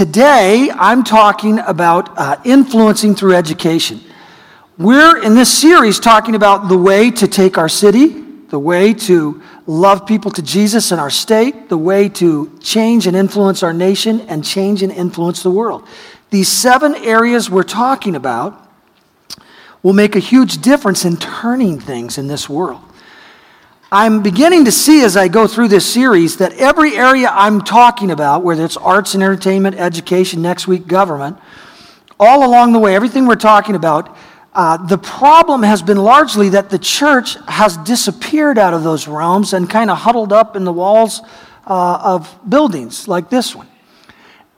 today I'm talking about uh, influencing through education. We're in this series talking about the way to take our city, the way to love people to Jesus in our state, the way to change and influence our nation, and change and influence the world. These seven areas we're talking about will make a huge difference in turning things in this world. I'm beginning to see as I go through this series that every area I'm talking about, whether it's arts and entertainment, education, next week, government, all along the way, everything we're talking about, uh, the problem has been largely that the church has disappeared out of those realms and kind of huddled up in the walls uh, of buildings like this one.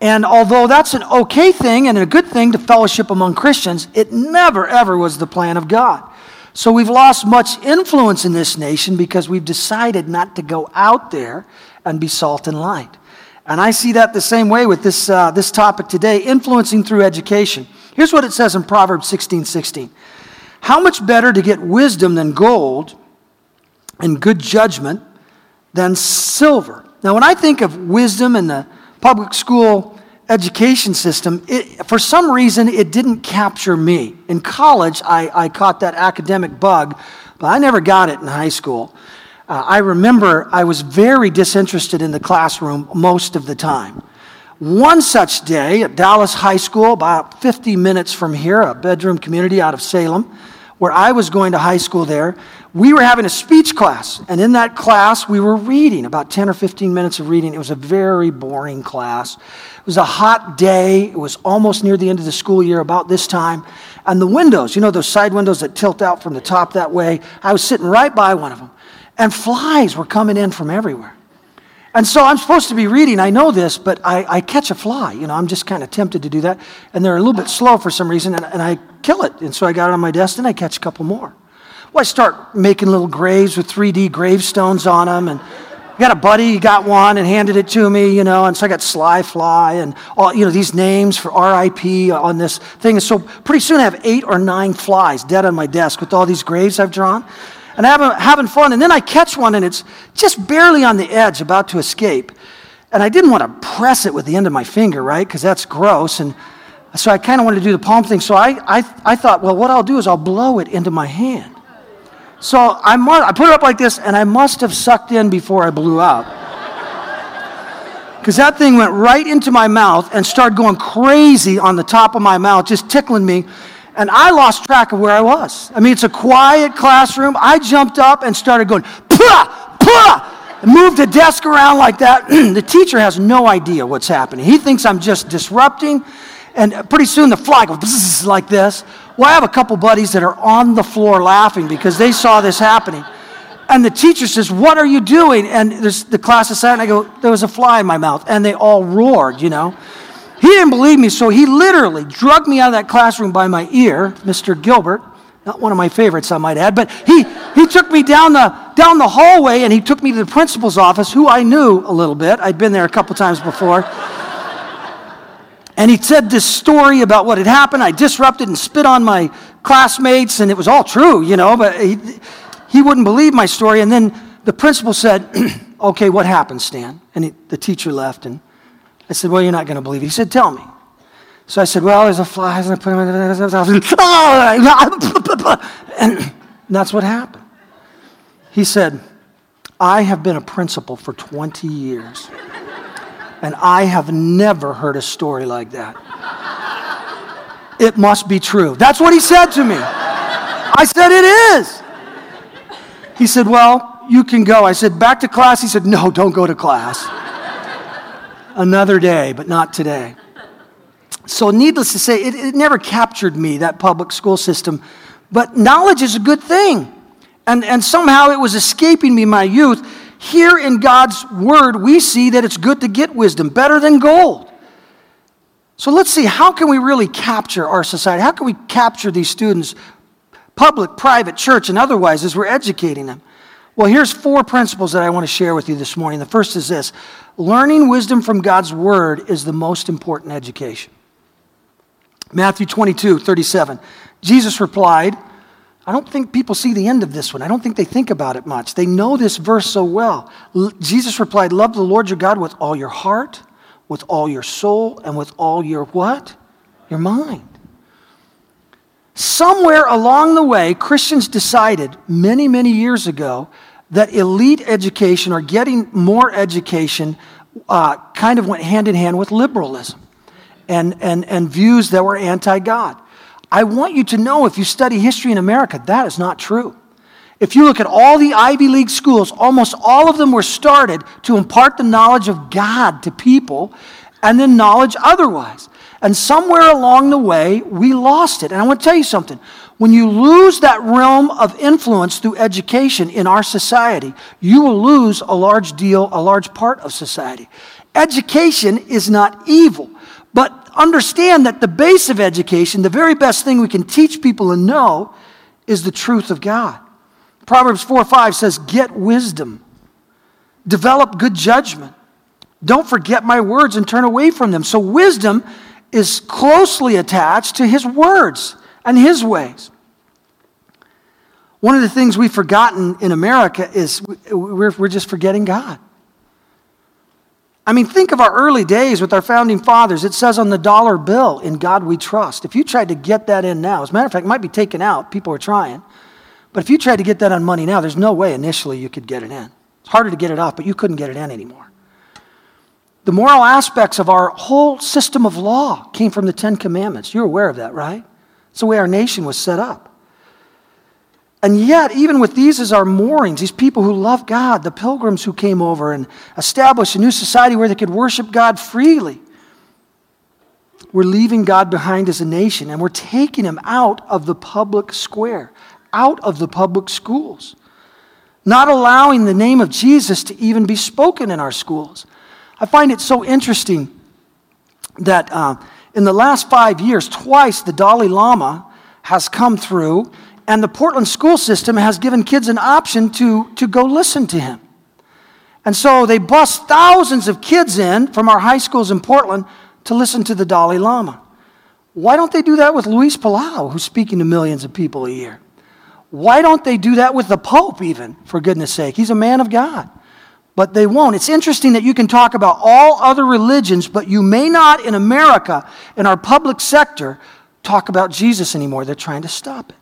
And although that's an okay thing and a good thing to fellowship among Christians, it never, ever was the plan of God. So we've lost much influence in this nation because we've decided not to go out there and be salt and light. And I see that the same way with this, uh, this topic today influencing through education. Here's what it says in Proverbs 16 16. How much better to get wisdom than gold and good judgment than silver? Now, when I think of wisdom in the public school education system, it, for some reason, it didn't capture me. In college, I, I caught that academic bug, but I never got it in high school. Uh, I remember I was very disinterested in the classroom most of the time. One such day at Dallas High School, about 50 minutes from here, a bedroom community out of Salem, where I was going to high school there, we were having a speech class. And in that class, we were reading about 10 or 15 minutes of reading. It was a very boring class. It was a hot day. It was almost near the end of the school year, about this time. And the windows, you know, those side windows that tilt out from the top that way, I was sitting right by one of them. And flies were coming in from everywhere. And so I'm supposed to be reading. I know this, but I, I catch a fly. You know, I'm just kind of tempted to do that. And they're a little bit slow for some reason, and, and I kill it. And so I got it on my desk, and I catch a couple more. Well, I start making little graves with 3D gravestones on them, and I got a buddy, he got one and handed it to me, you know, and so I got Sly Fly and all, you know, these names for RIP on this thing. And so pretty soon I have eight or nine flies dead on my desk with all these graves I've drawn. And I'm having fun, and then I catch one and it's just barely on the edge, about to escape. And I didn't want to press it with the end of my finger, right? Because that's gross. And so I kind of wanted to do the palm thing. So I, I, I thought, well, what I'll do is I'll blow it into my hand. So I, must, I put it up like this, and I must have sucked in before I blew out. Because that thing went right into my mouth and started going crazy on the top of my mouth, just tickling me. And I lost track of where I was. I mean, it's a quiet classroom. I jumped up and started going, puh, puh, and moved the desk around like that. the teacher has no idea what's happening. He thinks I'm just disrupting. And pretty soon the fly goes like this. Well, I have a couple buddies that are on the floor laughing because they saw this happening. And the teacher says, What are you doing? And the class is silent. I go, There was a fly in my mouth. And they all roared, you know. He didn't believe me, so he literally drugged me out of that classroom by my ear, Mr. Gilbert. Not one of my favorites, I might add, but he, he took me down the, down the hallway and he took me to the principal's office, who I knew a little bit. I'd been there a couple times before. And he said this story about what had happened. I disrupted and spit on my classmates, and it was all true, you know, but he, he wouldn't believe my story. And then the principal said, Okay, what happened, Stan? And he, the teacher left. And I said, Well, you're not going to believe it. He said, Tell me. So I said, Well, there's a fly. And I put him in the. And that's what happened. He said, I have been a principal for 20 years. And I have never heard a story like that. It must be true. That's what he said to me. I said, It is. He said, Well, you can go. I said, Back to class. He said, No, don't go to class. Another day, but not today. So, needless to say, it, it never captured me, that public school system. But knowledge is a good thing. And, and somehow it was escaping me my youth. Here in God's word, we see that it's good to get wisdom, better than gold. So let's see, how can we really capture our society? How can we capture these students, public, private, church, and otherwise, as we're educating them? Well, here's four principles that I want to share with you this morning. The first is this learning wisdom from God's word is the most important education. Matthew 22, 37. Jesus replied, I don't think people see the end of this one. I don't think they think about it much. They know this verse so well. L- Jesus replied, Love the Lord your God with all your heart, with all your soul and with all your what? Your mind. Somewhere along the way, Christians decided many, many years ago that elite education or getting more education uh, kind of went hand in hand with liberalism and, and, and views that were anti God. I want you to know if you study history in America, that is not true. If you look at all the Ivy League schools, almost all of them were started to impart the knowledge of God to people and then knowledge otherwise. And somewhere along the way, we lost it. And I want to tell you something. When you lose that realm of influence through education in our society, you will lose a large deal, a large part of society. Education is not evil. But understand that the base of education, the very best thing we can teach people and know, is the truth of God. Proverbs 4 5 says, Get wisdom, develop good judgment. Don't forget my words and turn away from them. So, wisdom is closely attached to his words and his ways. One of the things we've forgotten in America is we're, we're just forgetting God. I mean, think of our early days with our founding fathers. It says on the dollar bill, In God we trust. If you tried to get that in now, as a matter of fact, it might be taken out. People are trying. But if you tried to get that on money now, there's no way initially you could get it in. It's harder to get it off, but you couldn't get it in anymore. The moral aspects of our whole system of law came from the Ten Commandments. You're aware of that, right? It's the way our nation was set up. And yet, even with these as our moorings, these people who love God, the pilgrims who came over and established a new society where they could worship God freely, we're leaving God behind as a nation and we're taking him out of the public square, out of the public schools, not allowing the name of Jesus to even be spoken in our schools. I find it so interesting that uh, in the last five years, twice the Dalai Lama has come through and the Portland school system has given kids an option to, to go listen to him. And so they bus thousands of kids in from our high schools in Portland to listen to the Dalai Lama. Why don't they do that with Luis Palau, who's speaking to millions of people a year? Why don't they do that with the Pope, even, for goodness sake? He's a man of God. But they won't. It's interesting that you can talk about all other religions, but you may not in America, in our public sector, talk about Jesus anymore. They're trying to stop it.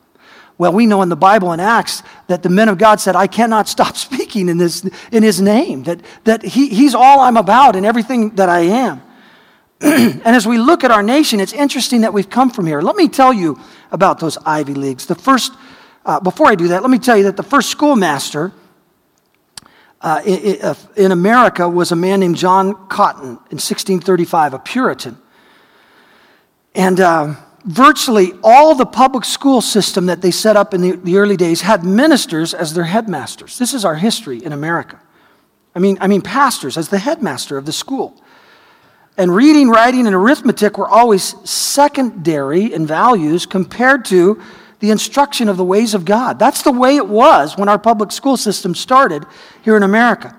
Well, we know in the Bible in Acts that the men of God said, I cannot stop speaking in, this, in his name, that, that he, he's all I'm about and everything that I am. and as we look at our nation, it's interesting that we've come from here. Let me tell you about those Ivy Leagues. The first, uh, before I do that, let me tell you that the first schoolmaster uh, in, uh, in America was a man named John Cotton in 1635, a Puritan. And. Uh, virtually all the public school system that they set up in the, the, early days had ministers as their headmasters. This is our history in America. I mean, I mean, pastors as the headmaster of the school. And reading, writing, and arithmetic were always secondary in values compared to the instruction of the ways of God. That's the way it was when our public school system started here in America.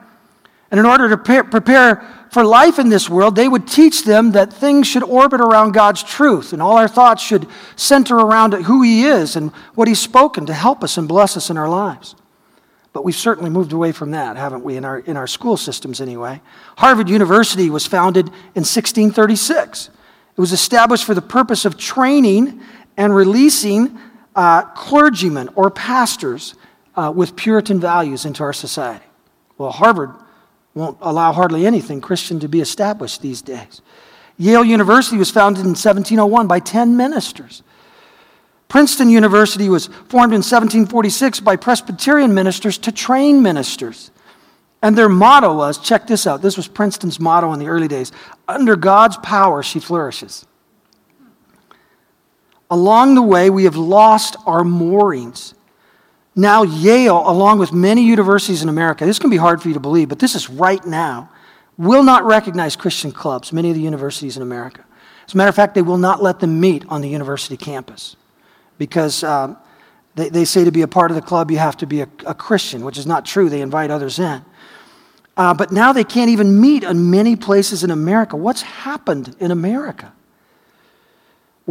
And in order to prepare for life in this world, they would teach them that things should orbit around God's truth, and all our thoughts should center around who He is and what He's spoken to help us and bless us in our lives. But we've certainly moved away from that, haven't we, in our, in our school systems anyway? Harvard University was founded in 1636. It was established for the purpose of training and releasing uh, clergymen or pastors uh, with Puritan values into our society. Well, Harvard won't allow hardly anything Christian to be established these days. Yale University was founded in 1701 by 10 ministers. Princeton University was formed in 1746 by Presbyterian ministers to train ministers. And their motto was check this out. This was Princeton's motto in the early days under God's power, she flourishes. Along the way, we have lost our moorings. Now, Yale, along with many universities in America, this can be hard for you to believe, but this is right now, will not recognize Christian clubs, many of the universities in America. As a matter of fact, they will not let them meet on the university campus because um, they, they say to be a part of the club, you have to be a, a Christian, which is not true. They invite others in. Uh, but now they can't even meet in many places in America. What's happened in America?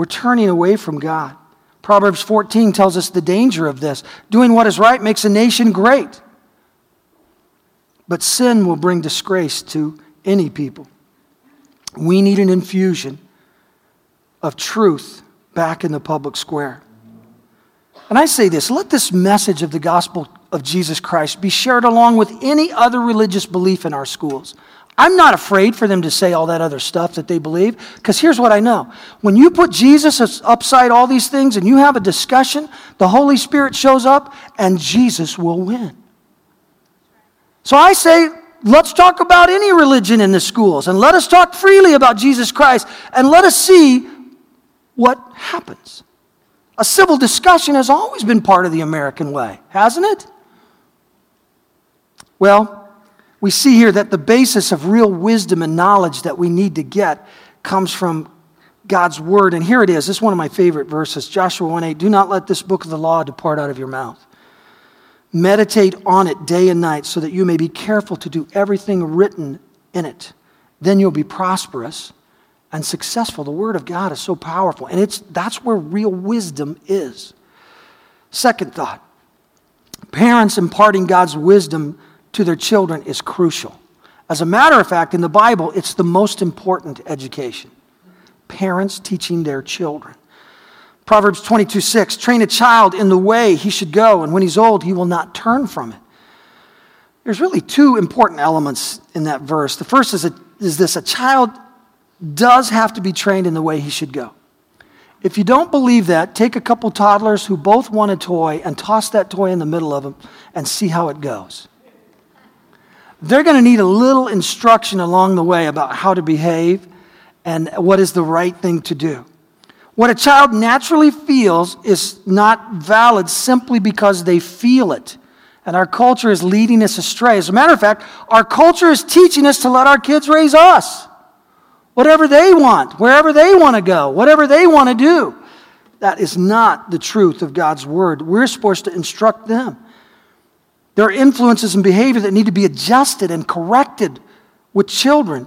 We're turning away from God. Proverbs 14 tells us the danger of this. Doing what is right makes a nation great, but sin will bring disgrace to any people. We need an infusion of truth back in the public square. And I say this let this message of the gospel of Jesus Christ be shared along with any other religious belief in our schools. I'm not afraid for them to say all that other stuff that they believe, because here's what I know. When you put Jesus upside all these things and you have a discussion, the Holy Spirit shows up and Jesus will win. So I say, let's talk about any religion in the schools and let us talk freely about Jesus Christ and let us see what happens. A civil discussion has always been part of the American way, hasn't it? Well, we see here that the basis of real wisdom and knowledge that we need to get comes from God's word. And here it is. This is one of my favorite verses Joshua 1 8. Do not let this book of the law depart out of your mouth. Meditate on it day and night so that you may be careful to do everything written in it. Then you'll be prosperous and successful. The Word of God is so powerful, and it's, that's where real wisdom is. Second thought parents imparting God's wisdom to their children is crucial. As a matter of fact, in the Bible, it's the most important education. Parents teaching their children. Proverbs 22 6 Train a child in the way he should go, and when he's old, he will not turn from it. There's really two important elements in that verse. The first is, a, is this a child does have to be trained in the way he should go. If you don't believe that, take a couple toddlers who both want a toy and toss that toy in the middle of them and see how it goes. They're going to need a little instruction along the way about how to behave and what is the right thing to do. What a child naturally feels is not valid simply because they feel it. And our culture is leading us astray. As a matter of fact, our culture is teaching us to let our kids raise us whatever they want, wherever they want to go, whatever they want to do. That is not the truth of God's word. We're supposed to instruct them. There are influences and behavior that need to be adjusted and corrected with children.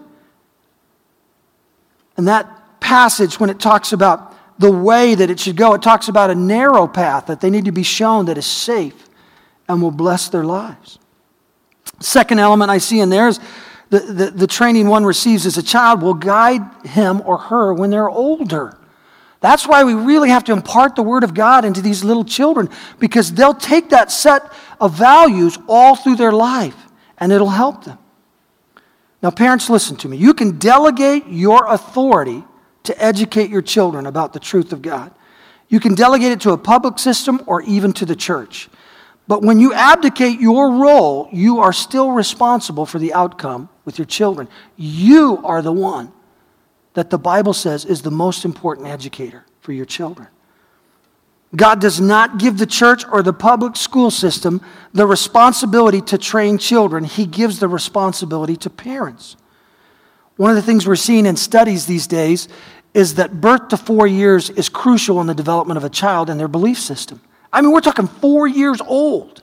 And that passage, when it talks about the way that it should go, it talks about a narrow path that they need to be shown that is safe and will bless their lives. Second element I see in there is the, the, the training one receives as a child will guide him or her when they're older. That's why we really have to impart the Word of God into these little children because they'll take that set of values all through their life and it'll help them. Now, parents, listen to me. You can delegate your authority to educate your children about the truth of God. You can delegate it to a public system or even to the church. But when you abdicate your role, you are still responsible for the outcome with your children. You are the one that the Bible says is the most important educator for your children. God does not give the church or the public school system the responsibility to train children, He gives the responsibility to parents. One of the things we're seeing in studies these days is that birth to four years is crucial in the development of a child and their belief system. I mean, we're talking four years old.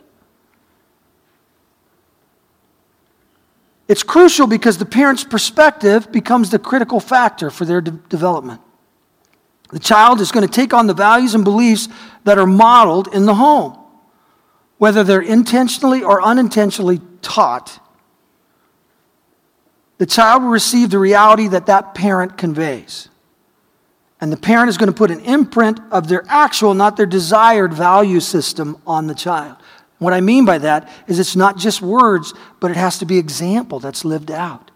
It's crucial because the parent's perspective becomes the critical factor for their de- development. The child is going to take on the values and beliefs that are modeled in the home, whether they're intentionally or unintentionally taught. The child will receive the reality that that parent conveys. And the parent is going to put an imprint of their actual, not their desired value system on the child. What I mean by that is it's not just words, but it has to be example that's lived out.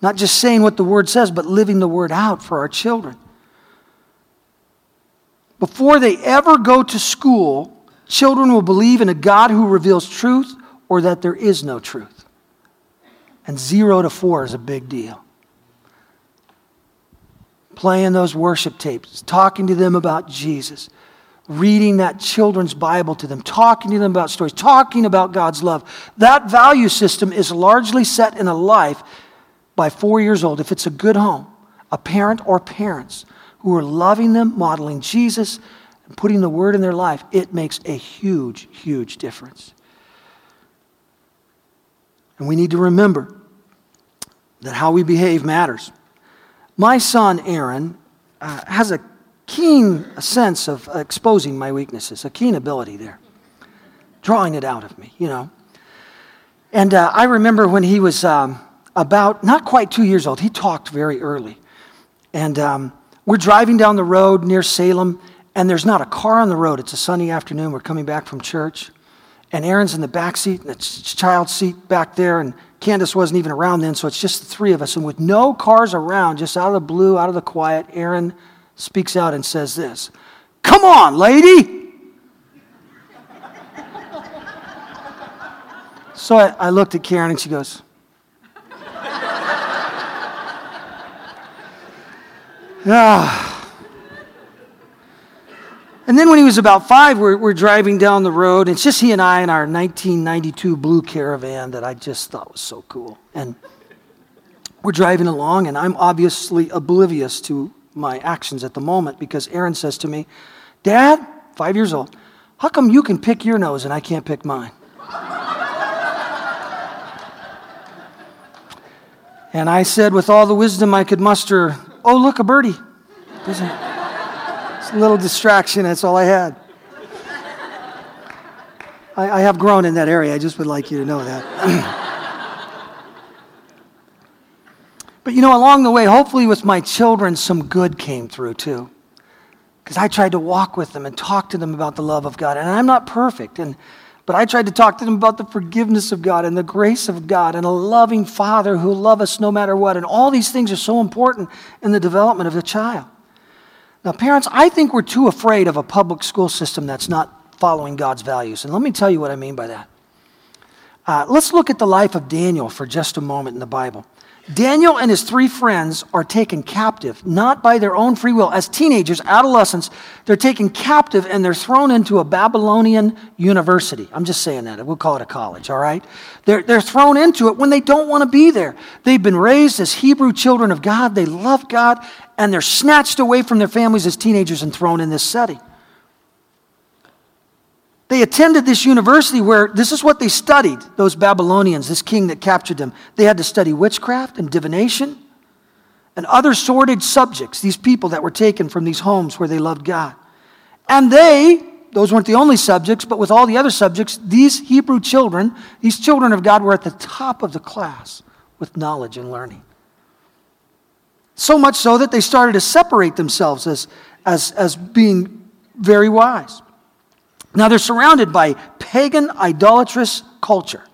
Not just saying what the word says, but living the word out for our children. Before they ever go to school, children will believe in a God who reveals truth or that there is no truth. And zero to four is a big deal playing those worship tapes, talking to them about Jesus, reading that children's Bible to them, talking to them about stories, talking about God's love. That value system is largely set in a life by four years old. If it's a good home, a parent or parents who are loving them, modeling Jesus, and putting the word in their life, it makes a huge, huge difference. And we need to remember that how we behave matters. My son, Aaron, uh, has a keen sense of exposing my weaknesses, a keen ability there, drawing it out of me, you know. And uh, I remember when he was um, about not quite two years old. He talked very early. And um, we're driving down the road near Salem, and there's not a car on the road. It's a sunny afternoon. We're coming back from church. And Aaron's in the back seat, it's child seat back there, and Candace wasn't even around then, so it's just the three of us. And with no cars around, just out of the blue, out of the quiet, Aaron speaks out and says this Come on, lady! so I, I looked at Karen, and she goes, Ah. And then when he was about five, we're, we're driving down the road. And it's just he and I in our 1992 blue caravan that I just thought was so cool. And we're driving along, and I'm obviously oblivious to my actions at the moment because Aaron says to me, Dad, five years old, how come you can pick your nose and I can't pick mine? and I said, with all the wisdom I could muster, Oh, look, a birdie. It's a little distraction, that's all I had. I, I have grown in that area, I just would like you to know that. but you know, along the way, hopefully with my children, some good came through too. Because I tried to walk with them and talk to them about the love of God. And I'm not perfect. And but I tried to talk to them about the forgiveness of God and the grace of God and a loving Father who loves us no matter what. And all these things are so important in the development of the child. Now, parents, I think we're too afraid of a public school system that's not following God's values. And let me tell you what I mean by that. Uh, let's look at the life of Daniel for just a moment in the Bible. Daniel and his three friends are taken captive, not by their own free will. As teenagers, adolescents, they're taken captive and they're thrown into a Babylonian university. I'm just saying that. We'll call it a college, all right? They're, they're thrown into it when they don't want to be there. They've been raised as Hebrew children of God, they love God, and they're snatched away from their families as teenagers and thrown in this setting. They attended this university where this is what they studied, those Babylonians, this king that captured them. They had to study witchcraft and divination and other sordid subjects, these people that were taken from these homes where they loved God. And they, those weren't the only subjects, but with all the other subjects, these Hebrew children, these children of God, were at the top of the class with knowledge and learning. So much so that they started to separate themselves as, as, as being very wise. Now they're surrounded by pagan, idolatrous culture.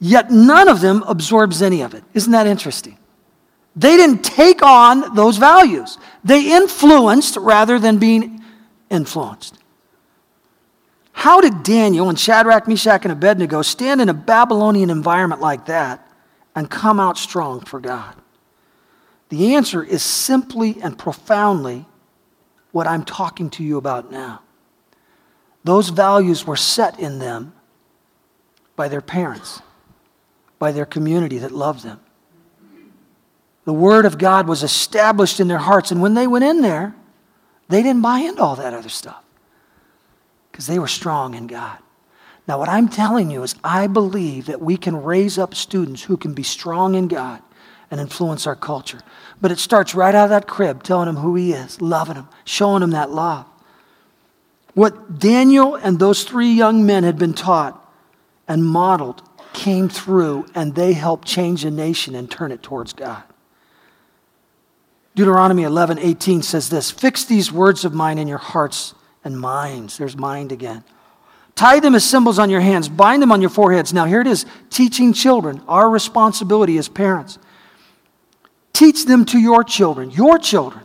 Yet none of them absorbs any of it. Isn't that interesting? They didn't take on those values, they influenced rather than being influenced. How did Daniel and Shadrach, Meshach, and Abednego stand in a Babylonian environment like that and come out strong for God? The answer is simply and profoundly what I'm talking to you about now. Those values were set in them by their parents, by their community that loved them. The Word of God was established in their hearts, and when they went in there, they didn't buy into all that other stuff because they were strong in God. Now, what I'm telling you is, I believe that we can raise up students who can be strong in God and influence our culture. But it starts right out of that crib, telling them who He is, loving them, showing them that love. What Daniel and those three young men had been taught and modeled came through, and they helped change a nation and turn it towards God. Deuteronomy 11 18 says this Fix these words of mine in your hearts and minds. There's mind again. Tie them as symbols on your hands, bind them on your foreheads. Now, here it is teaching children, our responsibility as parents. Teach them to your children, your children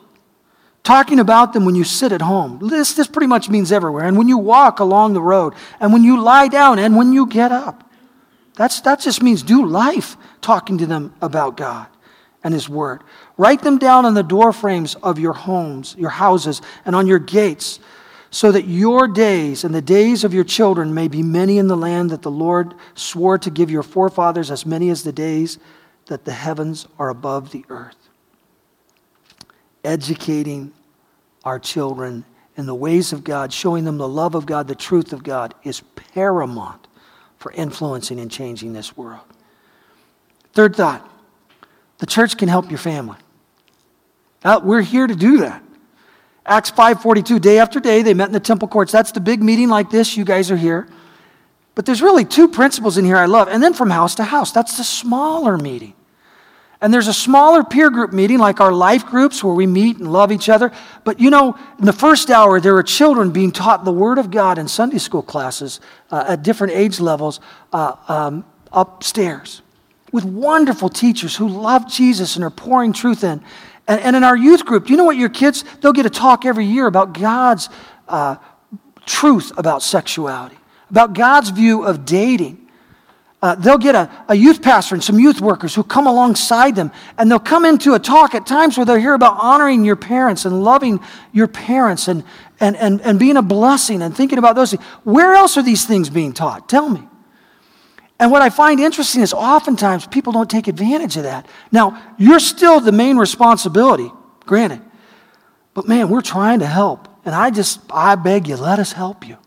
talking about them when you sit at home. This, this pretty much means everywhere. And when you walk along the road, and when you lie down, and when you get up. That's, that just means do life talking to them about God and His Word. Write them down on the door frames of your homes, your houses, and on your gates, so that your days and the days of your children may be many in the land that the Lord swore to give your forefathers, as many as the days that the heavens are above the earth educating our children in the ways of God, showing them the love of God, the truth of God, is paramount for influencing and changing this world. Third thought the church can help your family. Uh, we're here to do that. Acts 5:42 day after day they met in the temple courts. That's the big meeting like this you guys are here. But there's really two principles in here I love. And then from house to house. That's the smaller meeting. And there's a smaller peer group meeting, like our life groups, where we meet and love each other. But you know, in the first hour, there are children being taught the Word of God in Sunday school classes uh, at different age levels uh, um, upstairs with wonderful teachers who love Jesus and are pouring truth in. And, and in our youth group, do you know what your kids, they'll get a talk every year about God's uh, truth about sexuality, about God's view of dating uh, they'll get a, a youth pastor and some youth workers who come alongside them, and they'll come into a talk at times where they'll hear about honoring your parents and loving your parents and, and, and, and being a blessing and thinking about those things. Where else are these things being taught? Tell me. And what I find interesting is oftentimes people don't take advantage of that. Now, you're still the main responsibility, granted. But man, we're trying to help. And I just, I beg you, let us help you.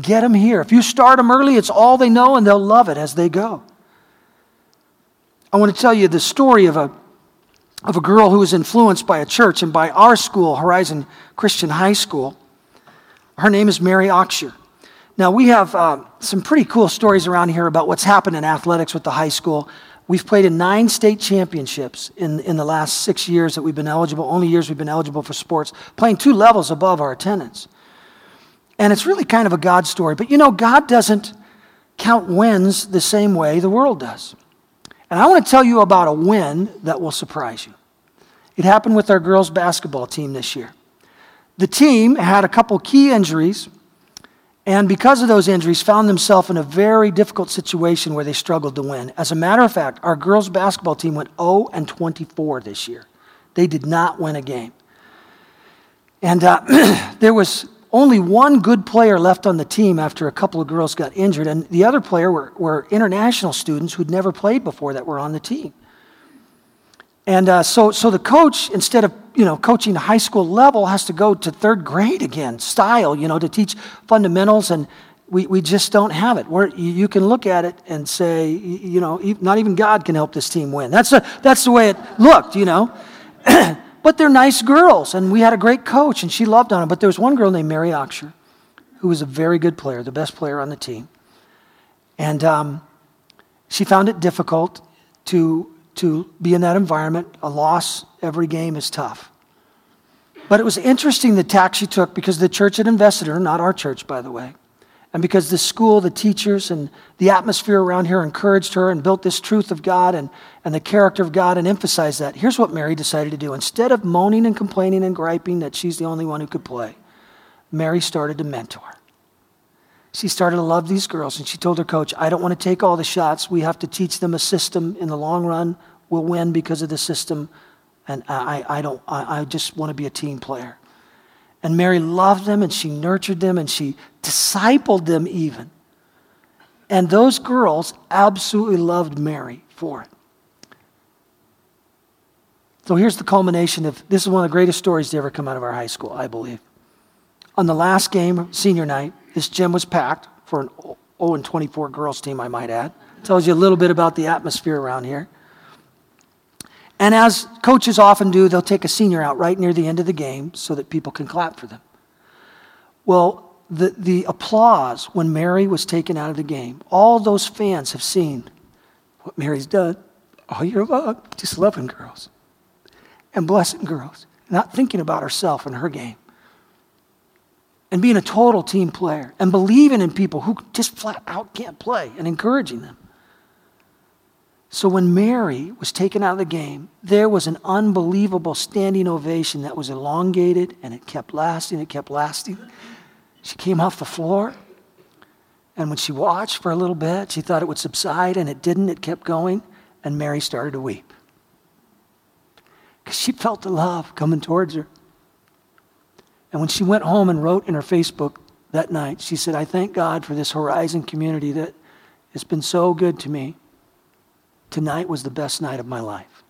Get them here. If you start them early, it's all they know and they'll love it as they go. I want to tell you the story of a, of a girl who was influenced by a church and by our school, Horizon Christian High School. Her name is Mary Oxshire. Now, we have uh, some pretty cool stories around here about what's happened in athletics with the high school. We've played in nine state championships in, in the last six years that we've been eligible, only years we've been eligible for sports, playing two levels above our attendance. And it's really kind of a God story. But you know, God doesn't count wins the same way the world does. And I want to tell you about a win that will surprise you. It happened with our girls' basketball team this year. The team had a couple key injuries, and because of those injuries, found themselves in a very difficult situation where they struggled to win. As a matter of fact, our girls' basketball team went 0 and 24 this year. They did not win a game. And uh, there was only one good player left on the team after a couple of girls got injured, and the other player were, were international students who'd never played before that were on the team. And uh, so, so the coach, instead of you know coaching the high school level, has to go to third grade again, style, you know, to teach fundamentals, and we, we just don't have it. Where you can look at it and say, you know, not even God can help this team win. That's, a, that's the way it looked, you know. But they're nice girls, and we had a great coach, and she loved on them. But there was one girl named Mary Oxshire who was a very good player, the best player on the team. And um, she found it difficult to, to be in that environment. A loss every game is tough. But it was interesting the tack she took because the church had invested in her, not our church, by the way. And because the school, the teachers, and the atmosphere around here encouraged her and built this truth of God and, and the character of God and emphasized that, here's what Mary decided to do. Instead of moaning and complaining and griping that she's the only one who could play, Mary started to mentor. She started to love these girls, and she told her coach, I don't want to take all the shots. We have to teach them a system in the long run. We'll win because of the system. And I, I, don't, I, I just want to be a team player. And Mary loved them and she nurtured them and she discipled them even. And those girls absolutely loved Mary for it. So here's the culmination of this is one of the greatest stories to ever come out of our high school, I believe. On the last game, senior night, this gym was packed for an 0 and 24 girls team, I might add. Tells you a little bit about the atmosphere around here. And as coaches often do, they'll take a senior out right near the end of the game so that people can clap for them. Well, the, the applause when Mary was taken out of the game, all those fans have seen what Mary's done all year long, just loving girls and blessing girls, not thinking about herself and her game. And being a total team player and believing in people who just flat out can't play and encouraging them. So when Mary was taken out of the game, there was an unbelievable standing ovation that was elongated and it kept lasting, it kept lasting. She came off the floor, and when she watched for a little bit, she thought it would subside, and it didn't. It kept going, and Mary started to weep because she felt the love coming towards her. And when she went home and wrote in her Facebook that night, she said, I thank God for this Horizon community that has been so good to me. Tonight was the best night of my life.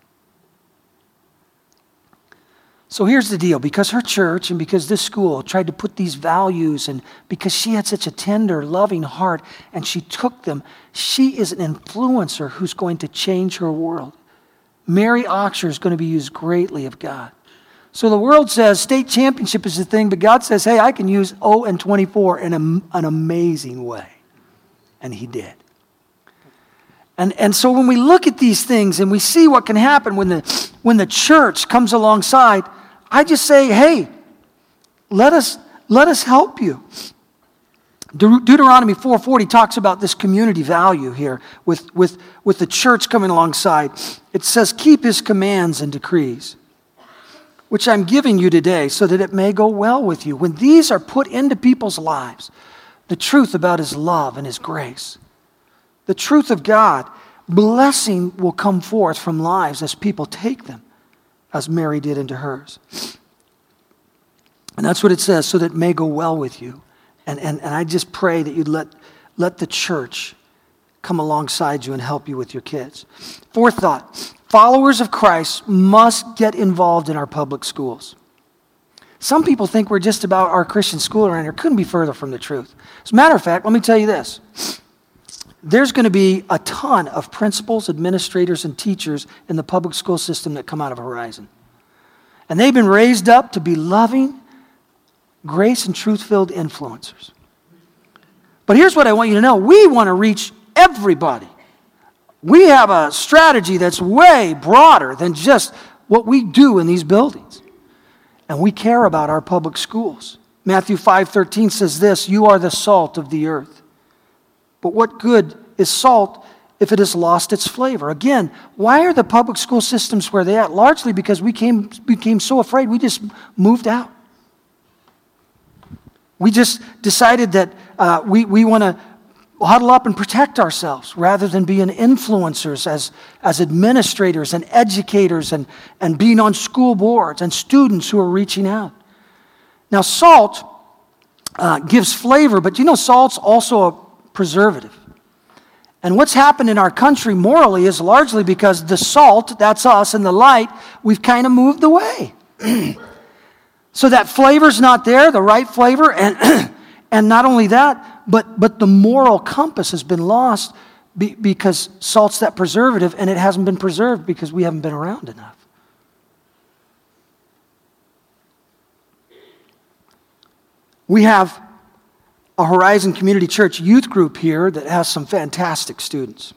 So here's the deal because her church and because this school tried to put these values, and because she had such a tender, loving heart, and she took them, she is an influencer who's going to change her world. Mary Oxer is going to be used greatly of God. So the world says state championship is the thing, but God says, hey, I can use 0 and 24 in a, an amazing way. And He did. And, and so when we look at these things and we see what can happen when the, when the church comes alongside, I just say, hey, let us, let us help you. De- Deuteronomy 4:40 talks about this community value here with, with, with the church coming alongside. It says, keep his commands and decrees, which I'm giving you today, so that it may go well with you. When these are put into people's lives, the truth about his love and his grace, the truth of God, blessing will come forth from lives as people take them, as Mary did into hers. And that's what it says, so that it may go well with you. And, and, and I just pray that you'd let, let the church come alongside you and help you with your kids. Fourth thought followers of Christ must get involved in our public schools. Some people think we're just about our Christian school around here. Couldn't be further from the truth. As a matter of fact, let me tell you this. There's going to be a ton of principals, administrators, and teachers in the public school system that come out of Horizon. And they've been raised up to be loving, grace and truth filled influencers. But here's what I want you to know we want to reach everybody. We have a strategy that's way broader than just what we do in these buildings. And we care about our public schools. Matthew 5:13 says this, "You are the salt of the earth." But what good is salt if it has lost its flavor? Again, why are the public school systems where they are? Largely because we came, became so afraid we just moved out. We just decided that uh, we, we want to huddle up and protect ourselves rather than being influencers as, as administrators and educators and, and being on school boards and students who are reaching out. Now, salt uh, gives flavor, but you know, salt's also a preservative. And what's happened in our country morally is largely because the salt, that's us, and the light, we've kind of moved away. So that flavor's not there, the right flavor, and, and not only that, but, but the moral compass has been lost be, because salt's that preservative, and it hasn't been preserved because we haven't been around enough. We have a Horizon Community Church youth group here that has some fantastic students.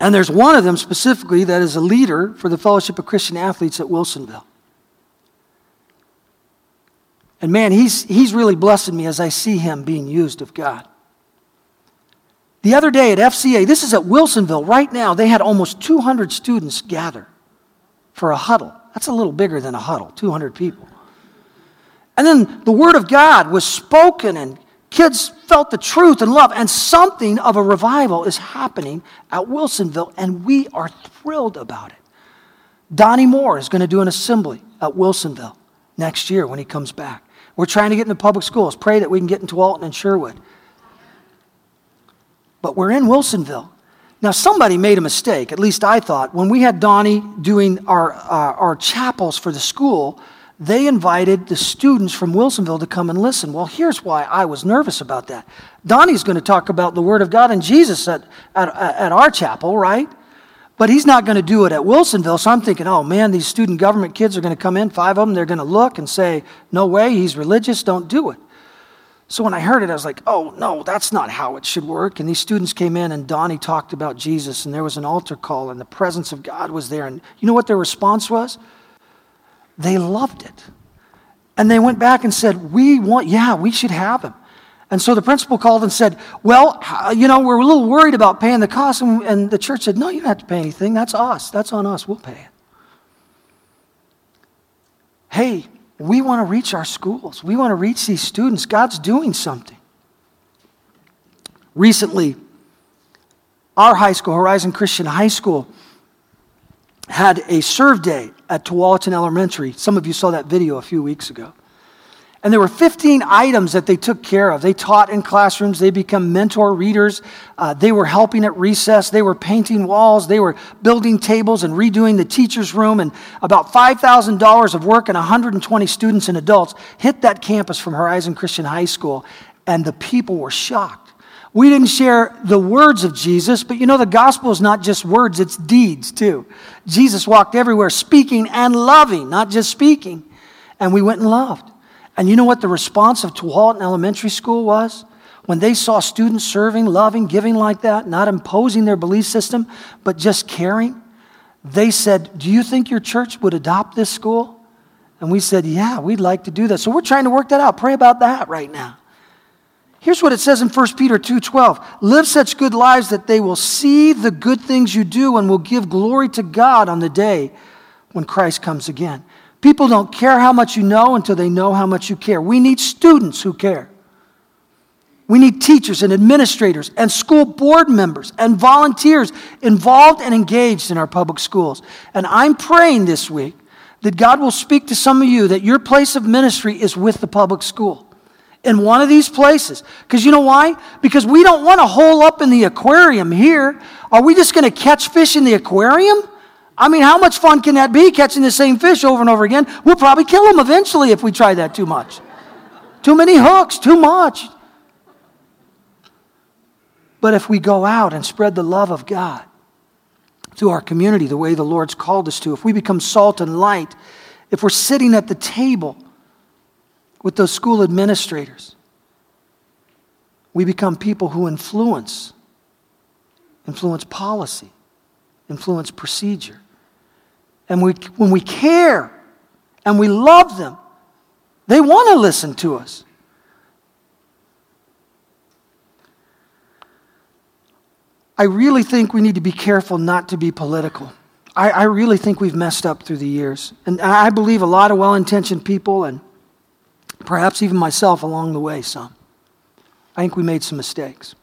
And there's one of them specifically that is a leader for the Fellowship of Christian Athletes at Wilsonville. And man, he's, he's really blessing me as I see him being used of God. The other day at FCA, this is at Wilsonville right now, they had almost 200 students gather for a huddle. That's a little bigger than a huddle, 200 people. And then the Word of God was spoken, and kids felt the truth and love, and something of a revival is happening at Wilsonville, and we are thrilled about it. Donnie Moore is going to do an assembly at Wilsonville next year when he comes back. We're trying to get into public schools. Pray that we can get into Alton and Sherwood. But we're in Wilsonville. Now, somebody made a mistake, at least I thought. When we had Donnie doing our, uh, our chapels for the school, they invited the students from Wilsonville to come and listen. Well, here's why I was nervous about that. Donnie's going to talk about the Word of God and Jesus at, at, at our chapel, right? But he's not going to do it at Wilsonville. So I'm thinking, oh man, these student government kids are going to come in, five of them, they're going to look and say, no way, he's religious, don't do it. So when I heard it, I was like, oh no, that's not how it should work. And these students came in, and Donnie talked about Jesus, and there was an altar call, and the presence of God was there. And you know what their response was? They loved it. And they went back and said, we want, yeah, we should have him. And so the principal called and said, Well, you know, we're a little worried about paying the cost. And the church said, No, you don't have to pay anything. That's us. That's on us. We'll pay it. Hey, we want to reach our schools, we want to reach these students. God's doing something. Recently, our high school, Horizon Christian High School, had a serve day at Tualatin Elementary. Some of you saw that video a few weeks ago. And there were 15 items that they took care of. They taught in classrooms, they become mentor readers, uh, they were helping at recess, they were painting walls, they were building tables and redoing the teacher's room. And about $5,000 of work and 120 students and adults hit that campus from Horizon Christian High School, and the people were shocked. We didn't share the words of Jesus, but you know, the gospel is not just words, it's deeds too. Jesus walked everywhere speaking and loving, not just speaking. And we went and loved. And you know what the response of Tualatin Elementary School was? when they saw students serving, loving, giving like that, not imposing their belief system, but just caring, they said, Do you think your church would adopt this school? And we said, Yeah, we'd like to do that. So we're trying to work that out. Pray about that right now. Here's what it says in 1 Peter 2:12. Live such good lives that they will see the good things you do and will give glory to God on the day when Christ comes again. People don't care how much you know until they know how much you care. We need students who care. We need teachers and administrators and school board members and volunteers involved and engaged in our public schools. And I'm praying this week that God will speak to some of you that your place of ministry is with the public school in one of these places. Because you know why? Because we don't want to hole up in the aquarium here. Are we just going to catch fish in the aquarium? I mean, how much fun can that be catching the same fish over and over again? We'll probably kill them eventually if we try that too much. too many hooks, too much. But if we go out and spread the love of God, to our community the way the Lord's called us to, if we become salt and light, if we're sitting at the table with those school administrators, we become people who influence, influence policy, influence procedure. And we, when we care and we love them, they want to listen to us. I really think we need to be careful not to be political. I, I really think we've messed up through the years. And I believe a lot of well intentioned people, and perhaps even myself along the way, some. I think we made some mistakes.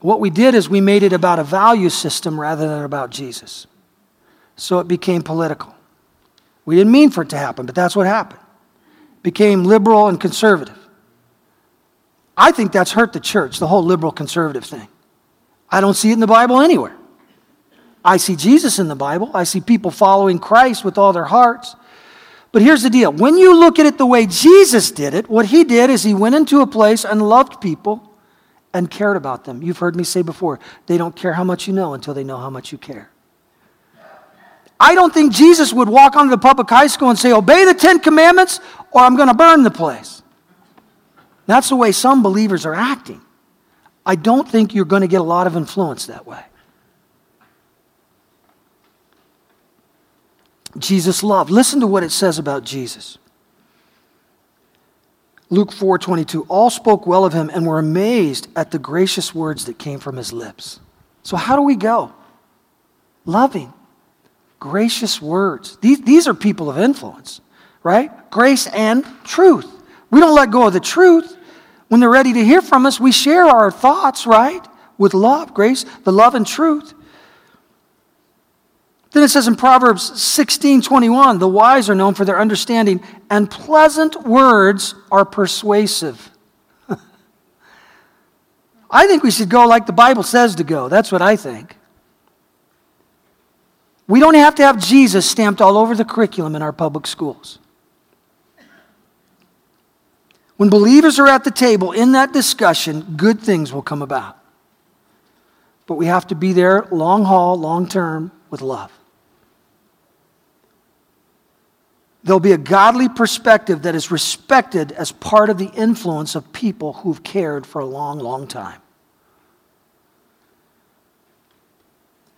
What we did is we made it about a value system rather than about Jesus. So it became political. We didn't mean for it to happen, but that's what happened. It became liberal and conservative. I think that's hurt the church, the whole liberal conservative thing. I don't see it in the Bible anywhere. I see Jesus in the Bible. I see people following Christ with all their hearts. But here's the deal when you look at it the way Jesus did it, what he did is he went into a place and loved people and cared about them. You've heard me say before, they don't care how much you know until they know how much you care. I don't think Jesus would walk onto the public high school and say, Obey the Ten Commandments or I'm going to burn the place. That's the way some believers are acting. I don't think you're going to get a lot of influence that way. Jesus loved. Listen to what it says about Jesus. Luke 4:22 All spoke well of him and were amazed at the gracious words that came from his lips. So how do we go? Loving, gracious words. These, these are people of influence, right? Grace and truth. We don't let go of the truth. When they're ready to hear from us, we share our thoughts, right? With love, grace, the love and truth. Then it says in Proverbs 16 21, the wise are known for their understanding, and pleasant words are persuasive. I think we should go like the Bible says to go. That's what I think. We don't have to have Jesus stamped all over the curriculum in our public schools. When believers are at the table in that discussion, good things will come about. But we have to be there long haul, long term, with love. There'll be a godly perspective that is respected as part of the influence of people who've cared for a long, long time.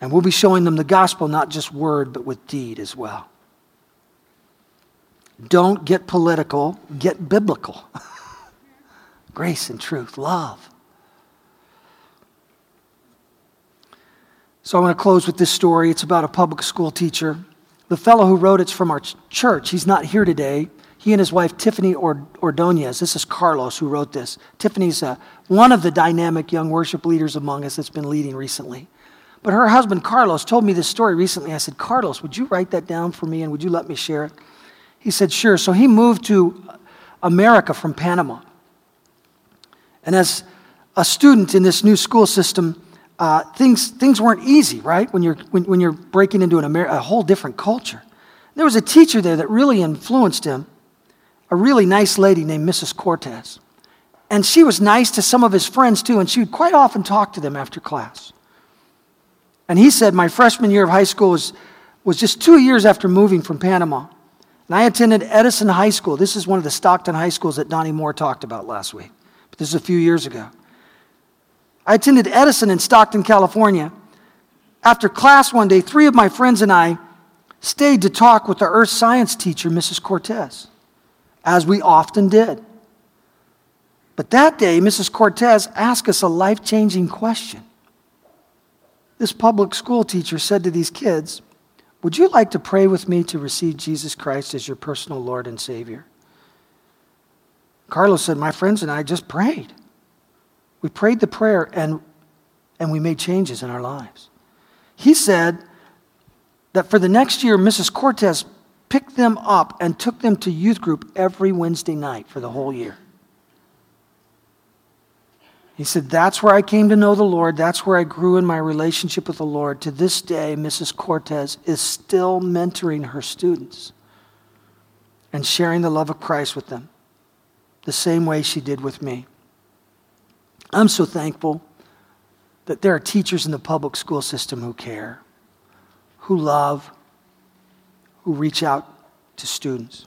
And we'll be showing them the gospel, not just word, but with deed as well. Don't get political, get biblical. grace and truth, love. So I want to close with this story. It's about a public school teacher. The fellow who wrote it's from our church. He's not here today. He and his wife, Tiffany Ordonez, this is Carlos who wrote this. Tiffany's uh, one of the dynamic young worship leaders among us that's been leading recently. But her husband, Carlos, told me this story recently. I said, Carlos, would you write that down for me and would you let me share it? He said, sure. So he moved to America from Panama. And as a student in this new school system, uh, things, things weren't easy, right? When you're, when, when you're breaking into an Amer- a whole different culture. There was a teacher there that really influenced him, a really nice lady named Mrs. Cortez. And she was nice to some of his friends too, and she would quite often talk to them after class. And he said, My freshman year of high school was, was just two years after moving from Panama. And I attended Edison High School. This is one of the Stockton high schools that Donnie Moore talked about last week. But this is a few years ago. I attended Edison in Stockton, California. After class one day, three of my friends and I stayed to talk with the earth science teacher, Mrs. Cortez, as we often did. But that day, Mrs. Cortez asked us a life changing question. This public school teacher said to these kids, Would you like to pray with me to receive Jesus Christ as your personal Lord and Savior? Carlos said, My friends and I just prayed. We prayed the prayer and, and we made changes in our lives. He said that for the next year, Mrs. Cortez picked them up and took them to youth group every Wednesday night for the whole year. He said, That's where I came to know the Lord. That's where I grew in my relationship with the Lord. To this day, Mrs. Cortez is still mentoring her students and sharing the love of Christ with them the same way she did with me. I'm so thankful that there are teachers in the public school system who care, who love, who reach out to students.